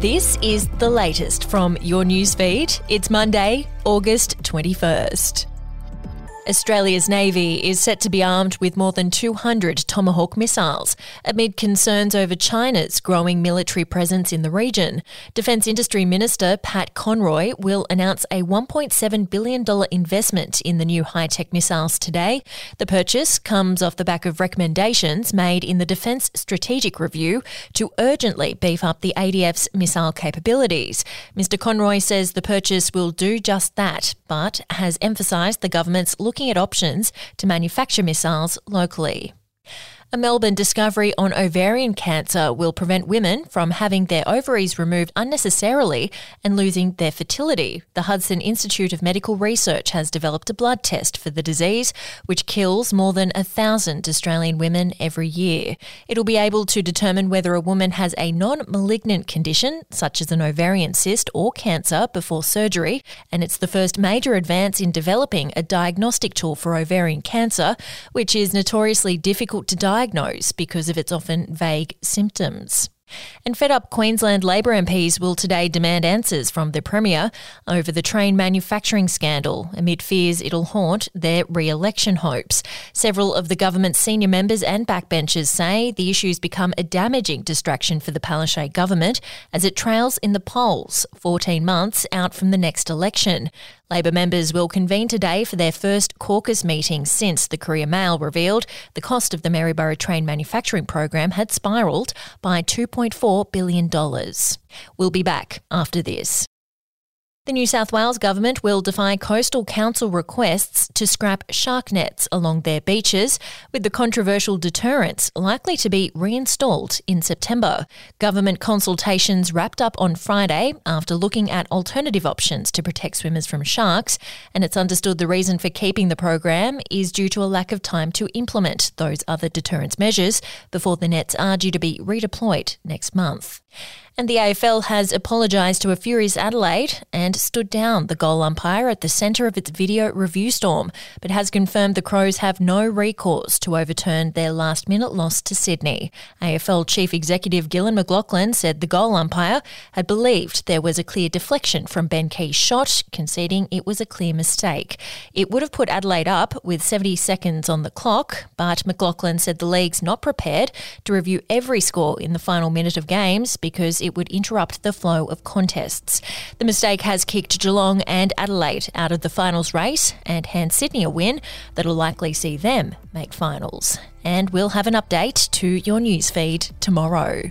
This is the latest from your newsfeed. It's Monday, August 21st. Australia's Navy is set to be armed with more than 200 Tomahawk missiles amid concerns over China's growing military presence in the region. Defence Industry Minister Pat Conroy will announce a $1.7 billion investment in the new high tech missiles today. The purchase comes off the back of recommendations made in the Defence Strategic Review to urgently beef up the ADF's missile capabilities. Mr. Conroy says the purchase will do just that, but has emphasised the government's looking looking at options to manufacture missiles locally. A Melbourne discovery on ovarian cancer will prevent women from having their ovaries removed unnecessarily and losing their fertility. The Hudson Institute of Medical Research has developed a blood test for the disease, which kills more than a thousand Australian women every year. It'll be able to determine whether a woman has a non malignant condition, such as an ovarian cyst or cancer, before surgery, and it's the first major advance in developing a diagnostic tool for ovarian cancer, which is notoriously difficult to diagnose diagnose because of its often vague symptoms. And fed up Queensland Labor MPs will today demand answers from the Premier over the train manufacturing scandal, amid fears it'll haunt their re election hopes. Several of the government's senior members and backbenchers say the issue's become a damaging distraction for the Palaszczuk government as it trails in the polls 14 months out from the next election. Labor members will convene today for their first caucus meeting since the Courier Mail revealed the cost of the Maryborough train manufacturing program had spiralled by $2.4 billion. We'll be back after this. The New South Wales government will defy coastal council requests to scrap shark nets along their beaches, with the controversial deterrents likely to be reinstalled in September. Government consultations wrapped up on Friday after looking at alternative options to protect swimmers from sharks, and it's understood the reason for keeping the program is due to a lack of time to implement those other deterrence measures before the nets are due to be redeployed next month. And the AFL has apologised to a furious Adelaide and stood down the goal umpire at the centre of its video review storm, but has confirmed the Crows have no recourse to overturn their last minute loss to Sydney. AFL Chief Executive Gillon McLachlan said the goal umpire had believed there was a clear deflection from Ben Keays' shot, conceding it was a clear mistake. It would have put Adelaide up with 70 seconds on the clock, but McLachlan said the league's not prepared to review every score in the final minute of games because it would interrupt the flow of contests. The mistake has kicked Geelong and Adelaide out of the finals race and hand Sydney a win that'll likely see them make finals. And we'll have an update to your newsfeed tomorrow.